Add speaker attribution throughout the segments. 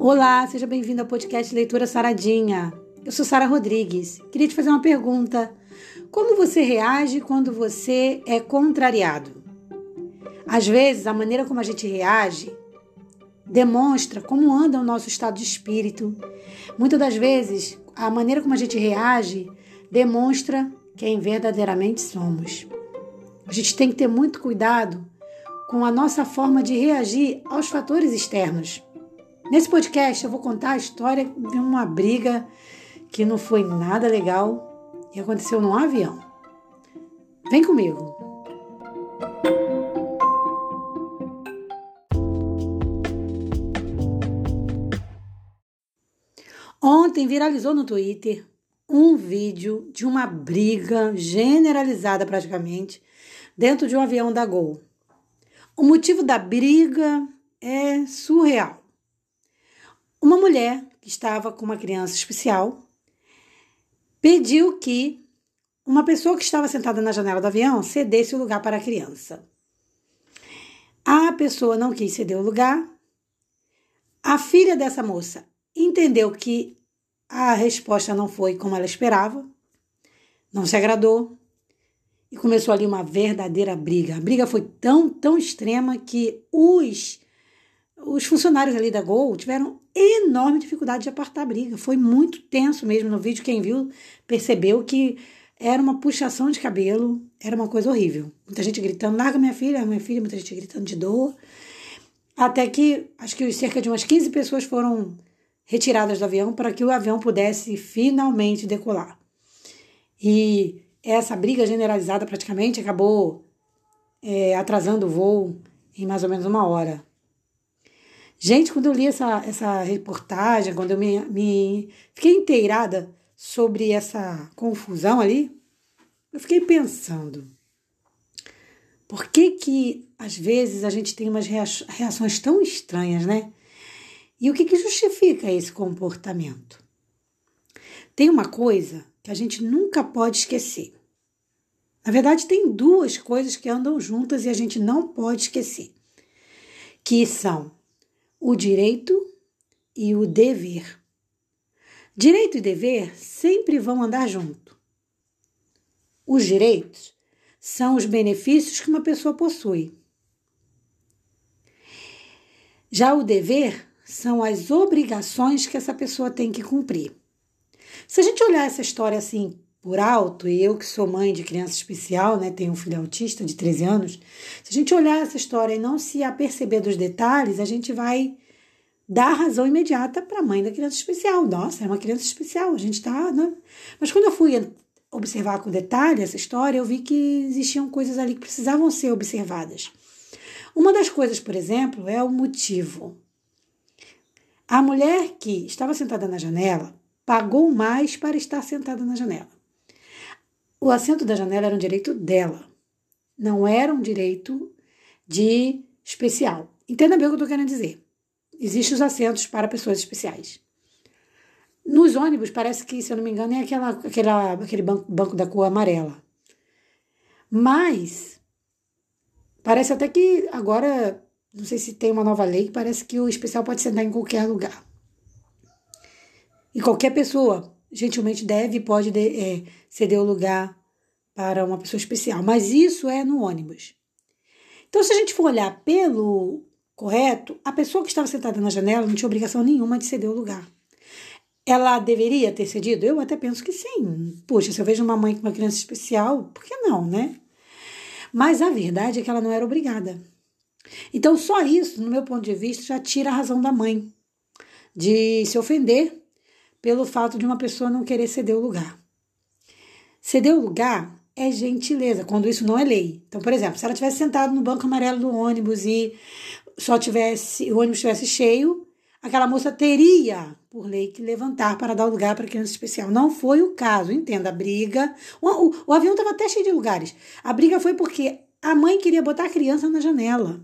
Speaker 1: Olá, seja bem-vindo ao podcast Leitura Saradinha. Eu sou Sara Rodrigues. Queria te fazer uma pergunta. Como você reage quando você é contrariado? Às vezes, a maneira como a gente reage demonstra como anda o nosso estado de espírito. Muitas das vezes, a maneira como a gente reage demonstra quem verdadeiramente somos. A gente tem que ter muito cuidado com a nossa forma de reagir aos fatores externos. Nesse podcast eu vou contar a história de uma briga que não foi nada legal e aconteceu num avião. Vem comigo. Ontem viralizou no Twitter um vídeo de uma briga generalizada praticamente dentro de um avião da Gol. O motivo da briga é surreal. Uma mulher que estava com uma criança especial pediu que uma pessoa que estava sentada na janela do avião cedesse o lugar para a criança. A pessoa não quis ceder o lugar. A filha dessa moça entendeu que a resposta não foi como ela esperava, não se agradou e começou ali uma verdadeira briga. A briga foi tão, tão extrema que os os funcionários ali da Gol tiveram enorme dificuldade de apartar a briga. Foi muito tenso mesmo no vídeo. Quem viu percebeu que era uma puxação de cabelo, era uma coisa horrível. Muita gente gritando, larga minha filha, minha filha, muita gente gritando de dor. Até que acho que cerca de umas 15 pessoas foram retiradas do avião para que o avião pudesse finalmente decolar. E essa briga generalizada praticamente acabou é, atrasando o voo em mais ou menos uma hora. Gente, quando eu li essa, essa reportagem, quando eu me, me fiquei inteirada sobre essa confusão ali, eu fiquei pensando, por que que às vezes a gente tem umas reações tão estranhas, né? E o que, que justifica esse comportamento? Tem uma coisa que a gente nunca pode esquecer. Na verdade, tem duas coisas que andam juntas e a gente não pode esquecer, que são o direito e o dever. Direito e dever sempre vão andar junto. Os direitos são os benefícios que uma pessoa possui. Já o dever são as obrigações que essa pessoa tem que cumprir. Se a gente olhar essa história assim por alto, e eu que sou mãe de criança especial, né, tenho um filho autista de 13 anos, se a gente olhar essa história e não se aperceber dos detalhes, a gente vai dar razão imediata para a mãe da criança especial. Nossa, é uma criança especial, a gente está. Né? Mas quando eu fui observar com detalhe essa história, eu vi que existiam coisas ali que precisavam ser observadas. Uma das coisas, por exemplo, é o motivo. A mulher que estava sentada na janela pagou mais para estar sentada na janela. O assento da janela era um direito dela, não era um direito de especial. Entenda bem o que eu estou querendo dizer. Existem os assentos para pessoas especiais. Nos ônibus, parece que, se eu não me engano, é aquela, aquela, aquele banco, banco da cor amarela. Mas, parece até que agora, não sei se tem uma nova lei, parece que o especial pode sentar em qualquer lugar. E qualquer pessoa gentilmente deve e pode de, é, ceder o lugar para uma pessoa especial. Mas isso é no ônibus. Então, se a gente for olhar pelo correto, a pessoa que estava sentada na janela não tinha obrigação nenhuma de ceder o lugar. Ela deveria ter cedido? Eu até penso que sim. Puxa, se eu vejo uma mãe com uma criança especial, por que não, né? Mas a verdade é que ela não era obrigada. Então, só isso, no meu ponto de vista, já tira a razão da mãe de se ofender pelo fato de uma pessoa não querer ceder o lugar. Ceder o lugar é gentileza, quando isso não é lei. Então, por exemplo, se ela tivesse sentado no banco amarelo do ônibus e só tivesse, o ônibus estivesse cheio, aquela moça teria, por lei, que levantar para dar lugar para criança especial. Não foi o caso, entenda, a briga. O, o, o avião estava até cheio de lugares. A briga foi porque a mãe queria botar a criança na janela,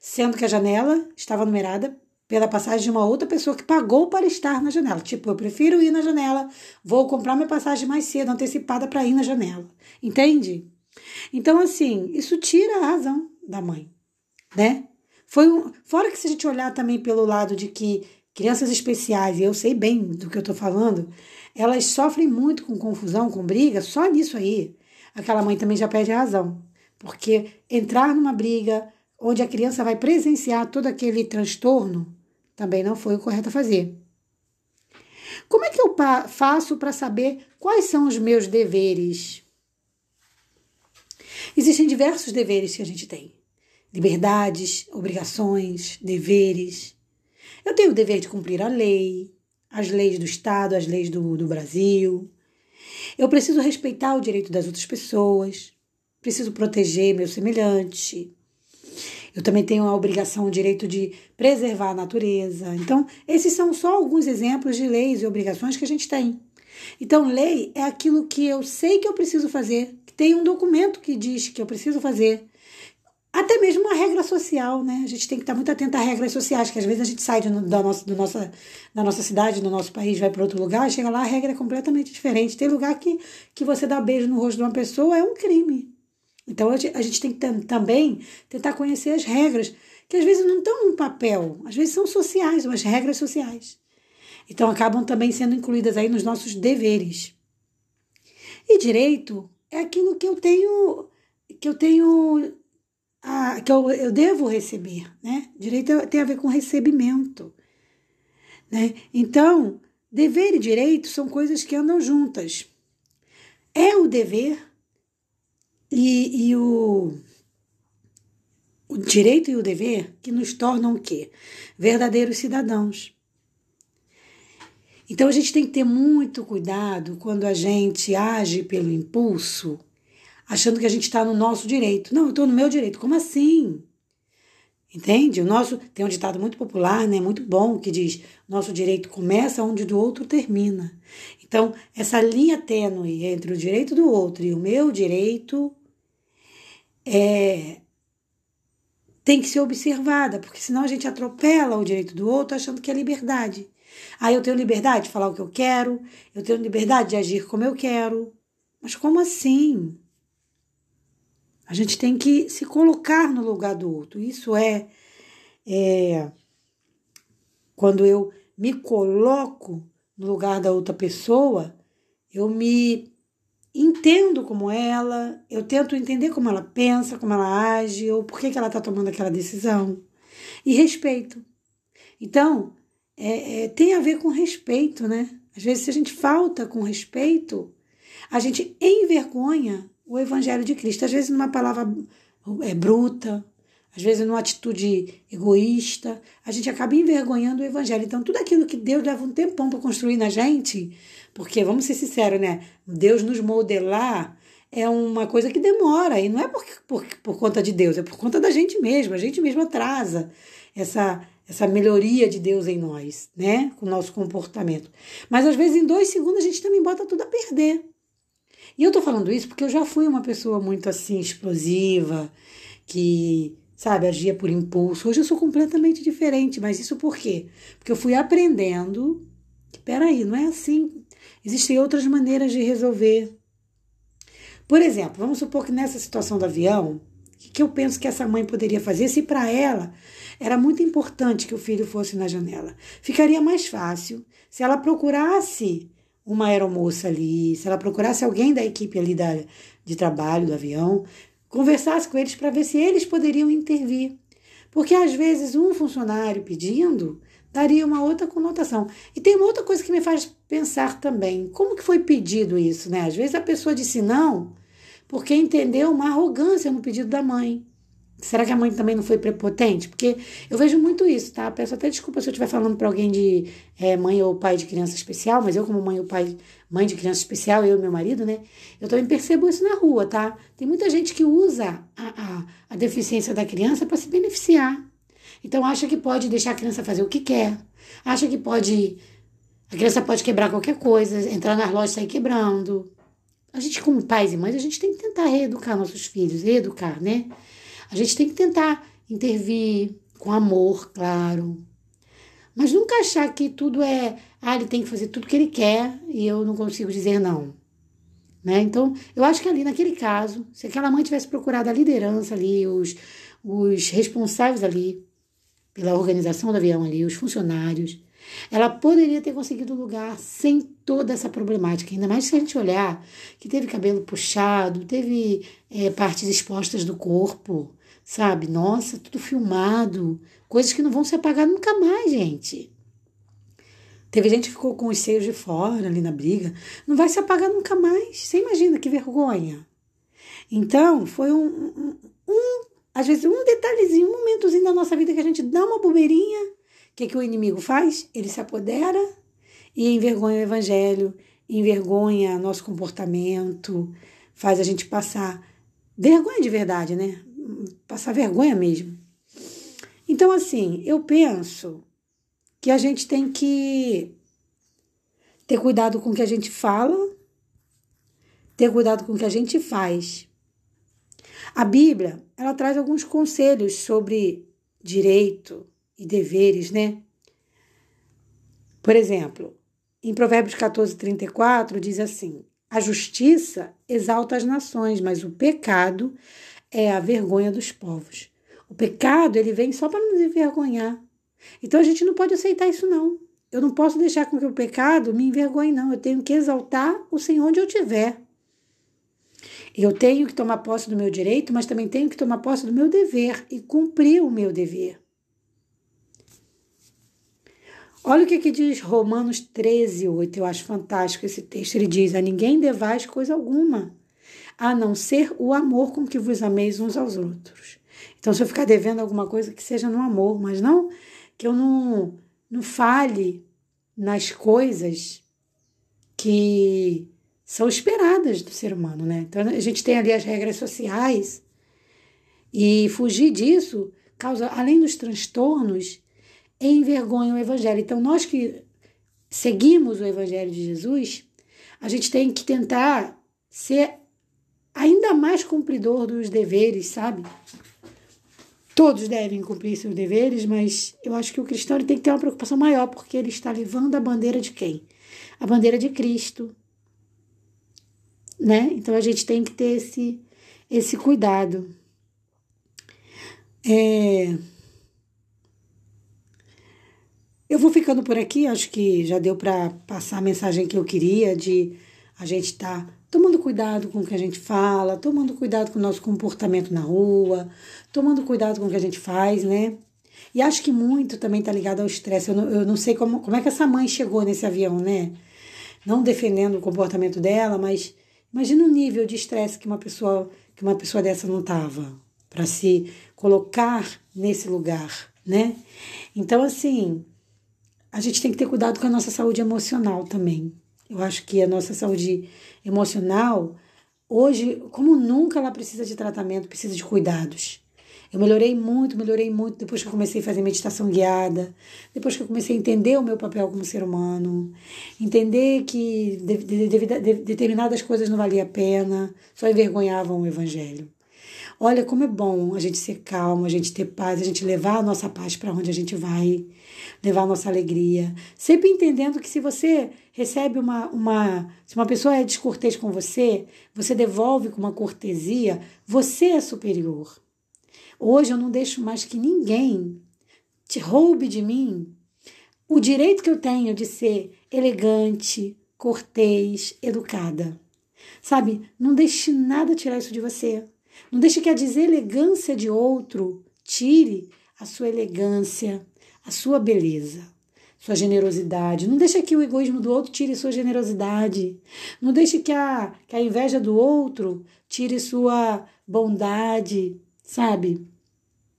Speaker 1: sendo que a janela estava numerada pela passagem de uma outra pessoa que pagou para estar na janela. Tipo, eu prefiro ir na janela, vou comprar minha passagem mais cedo, antecipada para ir na janela. Entende? Então, assim, isso tira a razão da mãe, né? Foi um, fora que se a gente olhar também pelo lado de que crianças especiais, e eu sei bem do que eu estou falando, elas sofrem muito com confusão, com briga, só nisso aí. Aquela mãe também já perde a razão. Porque entrar numa briga onde a criança vai presenciar todo aquele transtorno também não foi o correto a fazer. Como é que eu faço para saber quais são os meus deveres? Existem diversos deveres que a gente tem: liberdades, obrigações, deveres. Eu tenho o dever de cumprir a lei, as leis do Estado, as leis do, do Brasil. Eu preciso respeitar o direito das outras pessoas, preciso proteger meu semelhante. Eu também tenho a obrigação, o direito de preservar a natureza. Então, esses são só alguns exemplos de leis e obrigações que a gente tem. Então, lei é aquilo que eu sei que eu preciso fazer, que tem um documento que diz que eu preciso fazer. Até mesmo uma regra social, né? A gente tem que estar muito atento a regras sociais, que às vezes a gente sai de, da, nossa, do nossa, da nossa cidade, do nosso país, vai para outro lugar, chega lá, a regra é completamente diferente. Tem lugar que, que você dá beijo no rosto de uma pessoa é um crime. Então a gente tem que também tentar conhecer as regras, que às vezes não estão no papel, às vezes são sociais, umas regras sociais. Então acabam também sendo incluídas aí nos nossos deveres. E direito é aquilo que eu tenho que eu tenho a, que eu, eu devo receber, né? Direito tem a ver com recebimento, né? Então, dever e direito são coisas que andam juntas. É o dever e, e o, o direito e o dever que nos tornam o quê? Verdadeiros cidadãos. Então a gente tem que ter muito cuidado quando a gente age pelo impulso, achando que a gente está no nosso direito. Não, eu estou no meu direito. Como assim? Entende? O nosso tem um ditado muito popular, né, muito bom, que diz: nosso direito começa onde do outro termina. Então, essa linha tênue entre o direito do outro e o meu direito é, tem que ser observada, porque senão a gente atropela o direito do outro achando que é liberdade. Aí eu tenho liberdade de falar o que eu quero, eu tenho liberdade de agir como eu quero. Mas como assim? A gente tem que se colocar no lugar do outro. Isso é, é quando eu me coloco no lugar da outra pessoa, eu me entendo como ela, eu tento entender como ela pensa, como ela age, ou por que, que ela está tomando aquela decisão. E respeito. Então, é, é, tem a ver com respeito, né? Às vezes, se a gente falta com respeito, a gente envergonha o Evangelho de Cristo. Às vezes, numa palavra é, bruta, às vezes, numa atitude egoísta, a gente acaba envergonhando o Evangelho. Então, tudo aquilo que Deus leva um tempão para construir na gente, porque, vamos ser sinceros, né? Deus nos modelar é uma coisa que demora, e não é por, por, por conta de Deus, é por conta da gente mesmo. A gente mesmo atrasa essa, essa melhoria de Deus em nós, né? Com o nosso comportamento. Mas às vezes em dois segundos a gente também bota tudo a perder. E eu tô falando isso porque eu já fui uma pessoa muito assim, explosiva, que, sabe, agia por impulso. Hoje eu sou completamente diferente, mas isso por quê? Porque eu fui aprendendo que, peraí, não é assim Existem outras maneiras de resolver. Por exemplo, vamos supor que nessa situação do avião, o que eu penso que essa mãe poderia fazer se para ela era muito importante que o filho fosse na janela? Ficaria mais fácil se ela procurasse uma aeromoça ali, se ela procurasse alguém da equipe ali da, de trabalho do avião, conversasse com eles para ver se eles poderiam intervir. Porque às vezes um funcionário pedindo daria uma outra conotação. E tem uma outra coisa que me faz pensar também, como que foi pedido isso, né? Às vezes a pessoa disse não porque entendeu uma arrogância no pedido da mãe. Será que a mãe também não foi prepotente? Porque eu vejo muito isso, tá? Peço até desculpa se eu estiver falando para alguém de é, mãe ou pai de criança especial, mas eu, como mãe ou pai, mãe de criança especial, eu e meu marido, né? Eu também percebo isso na rua, tá? Tem muita gente que usa a, a, a deficiência da criança para se beneficiar. Então acha que pode deixar a criança fazer o que quer. Acha que pode. A criança pode quebrar qualquer coisa, entrar nas lojas e sair quebrando. A gente, como pais e mães, a gente tem que tentar reeducar nossos filhos, reeducar, né? A gente tem que tentar intervir com amor, claro. Mas nunca achar que tudo é. Ah, ele tem que fazer tudo que ele quer e eu não consigo dizer não. Né? Então, eu acho que ali naquele caso, se aquela mãe tivesse procurado a liderança ali, os, os responsáveis ali, pela organização do avião ali, os funcionários, ela poderia ter conseguido lugar sem toda essa problemática. Ainda mais se a gente olhar que teve cabelo puxado, teve é, partes expostas do corpo, sabe? Nossa, tudo filmado. Coisas que não vão se apagar nunca mais, gente. Teve gente que ficou com os seios de fora ali na briga. Não vai se apagar nunca mais. Você imagina que vergonha. Então, foi um, um, um às vezes, um detalhezinho, um momentozinho da nossa vida que a gente dá uma bobeirinha que, que o inimigo faz? Ele se apodera e envergonha o evangelho, envergonha nosso comportamento, faz a gente passar vergonha de verdade, né? Passar vergonha mesmo. Então, assim, eu penso que a gente tem que ter cuidado com o que a gente fala, ter cuidado com o que a gente faz. A Bíblia, ela traz alguns conselhos sobre direito, e deveres, né? Por exemplo, em Provérbios 14, 34, diz assim: A justiça exalta as nações, mas o pecado é a vergonha dos povos. O pecado, ele vem só para nos envergonhar. Então a gente não pode aceitar isso, não. Eu não posso deixar com que o pecado me envergonhe, não. Eu tenho que exaltar o Senhor onde eu estiver. Eu tenho que tomar posse do meu direito, mas também tenho que tomar posse do meu dever e cumprir o meu dever. Olha o que, que diz Romanos 13, 8. Eu acho fantástico esse texto. Ele diz: A ninguém devais coisa alguma, a não ser o amor com que vos ameis uns aos outros. Então, se eu ficar devendo alguma coisa, que seja no amor, mas não que eu não, não fale nas coisas que são esperadas do ser humano, né? Então, a gente tem ali as regras sociais e fugir disso causa, além dos transtornos, envergonham o Evangelho. Então, nós que seguimos o Evangelho de Jesus, a gente tem que tentar ser ainda mais cumpridor dos deveres, sabe? Todos devem cumprir seus deveres, mas eu acho que o cristão tem que ter uma preocupação maior, porque ele está levando a bandeira de quem? A bandeira de Cristo. Né? Então a gente tem que ter esse, esse cuidado. É. Eu vou ficando por aqui, acho que já deu para passar a mensagem que eu queria de a gente estar tá tomando cuidado com o que a gente fala, tomando cuidado com o nosso comportamento na rua, tomando cuidado com o que a gente faz, né? E acho que muito também tá ligado ao estresse. Eu não, eu não sei como, como é que essa mãe chegou nesse avião, né? Não defendendo o comportamento dela, mas imagina o nível de estresse que uma pessoa que uma pessoa dessa não tava para se colocar nesse lugar, né? Então assim, a gente tem que ter cuidado com a nossa saúde emocional também. Eu acho que a nossa saúde emocional, hoje, como nunca, ela precisa de tratamento, precisa de cuidados. Eu melhorei muito, melhorei muito depois que eu comecei a fazer meditação guiada, depois que eu comecei a entender o meu papel como ser humano, entender que de, de, de, determinadas coisas não valiam a pena, só envergonhavam o evangelho. Olha como é bom a gente ser calmo, a gente ter paz, a gente levar a nossa paz para onde a gente vai, levar a nossa alegria. Sempre entendendo que se você recebe uma, uma. Se uma pessoa é descortês com você, você devolve com uma cortesia, você é superior. Hoje eu não deixo mais que ninguém te roube de mim o direito que eu tenho de ser elegante, cortês, educada. Sabe? Não deixe nada tirar isso de você. Não deixe que a deselegância de outro tire a sua elegância, a sua beleza, sua generosidade. Não deixe que o egoísmo do outro tire sua generosidade. Não deixe que a, que a inveja do outro tire sua bondade, sabe?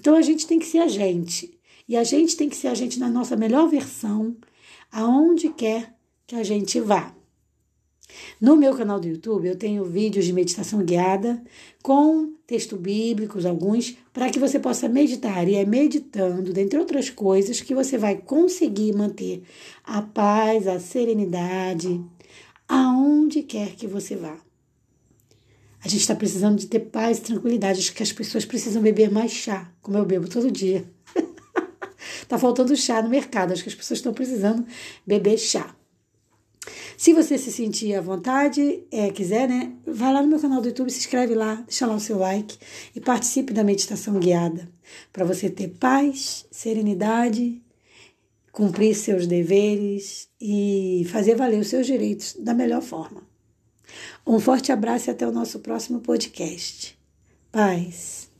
Speaker 1: Então a gente tem que ser a gente. E a gente tem que ser a gente na nossa melhor versão, aonde quer que a gente vá. No meu canal do YouTube eu tenho vídeos de meditação guiada com textos bíblicos, alguns, para que você possa meditar. E é meditando, dentre outras coisas, que você vai conseguir manter a paz, a serenidade, aonde quer que você vá. A gente está precisando de ter paz e tranquilidade. Acho que as pessoas precisam beber mais chá, como eu bebo todo dia. tá faltando chá no mercado. Acho que as pessoas estão precisando beber chá. Se você se sentir à vontade, é, quiser, né? Vai lá no meu canal do YouTube, se inscreve lá, deixa lá o seu like e participe da meditação guiada. Para você ter paz, serenidade, cumprir seus deveres e fazer valer os seus direitos da melhor forma. Um forte abraço e até o nosso próximo podcast. Paz.